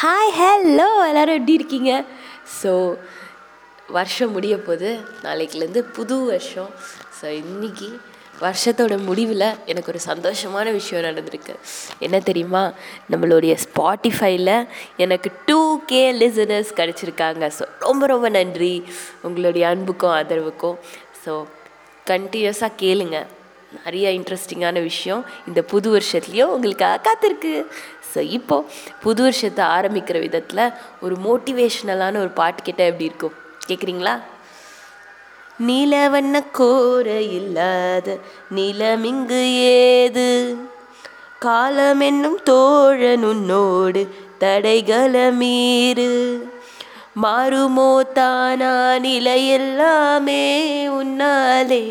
Hi hello எல்லோரும் எப்படி இருக்கீங்க? ஸோ வருஷம் முடிய போது நாளைக்குலேருந்து புது வருஷம். ஸோ இன்றைக்கி வருஷத்தோட முடிவில் எனக்கு ஒரு சந்தோஷமான விஷயம் நடந்திருக்கு. என்ன தெரியுமா? நம்மளுடைய ஸ்பாட்டிஃபைல எனக்கு டூ கே லிசனர்ஸ் கிடச்சிருக்காங்க. ஸோ ரொம்ப ரொம்ப நன்றி உங்களுடைய அன்புக்கும் ஆதரவுக்கும். ஸோ கண்டினியூஸாக கேளுங்கள் நிறைய இன்ட்ரெஸ்டிங்கான விஷயம். இந்த புது வருஷத்துலேயும் உங்களுக்காக காத்திருக்கு. ஸோ இப்போது புது வருஷத்தை ஆரம்பிக்கிற விதத்தில் ஒரு மோட்டிவேஷ்னலான ஒரு பாட்டு கேட்டால் எப்படி இருக்கும்? கேட்குறீங்களா நீலவண்ண கோர இல்லாத நிலமிங்கு ஏது? காலம் என்னும் தோழன் உன்னோடு தடைகள மீறு. மாறுமோ தானா நிலை எல்லாமே உன்னாலே.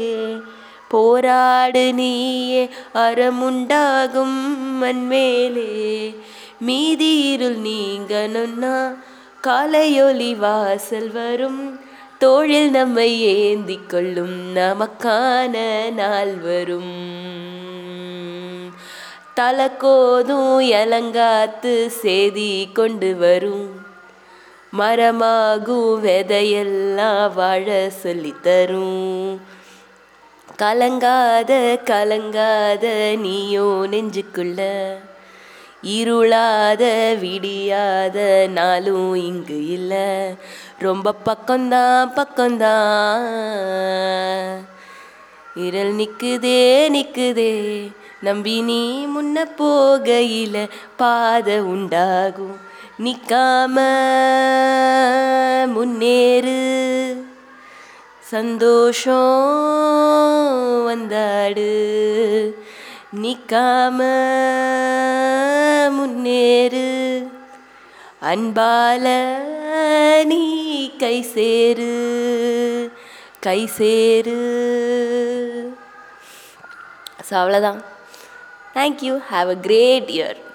போராடு நீயே அறமுண்டாகும் மண்மேலே. மீதி இருள் நீங்கணுன்னா காலையொலி வாசல் வரும். தோழில் நம்மை ஏந்தி கொள்ளும் நமக்கான நாள் வரும். தலக்கோதும் எலங்காத்து செய்தி கொண்டு வரும். மரமாகும் விதையெல்லாம் வாழ சொல்லித்தரும் கலங்காத கலங்காத நீயோ நெஞ்சுக்குள்ள. இருளாத விடியாத நாளும் இங்கு இல்லை. ரொம்ப பக்கம்தான் பக்கம்தான். இரல் நிக்குதே நிக்குதே. நம்பி நீ முன்ன போகையில பாதை உண்டாகும். நிக்காம முன்னேறு. சந்தோஷம் வந்தாடு. நிக்காம முன்னேறு. அன்பால நீ கை சேரு. கை சேரு. ஸோ அவ்வளோதான் thank you have a great year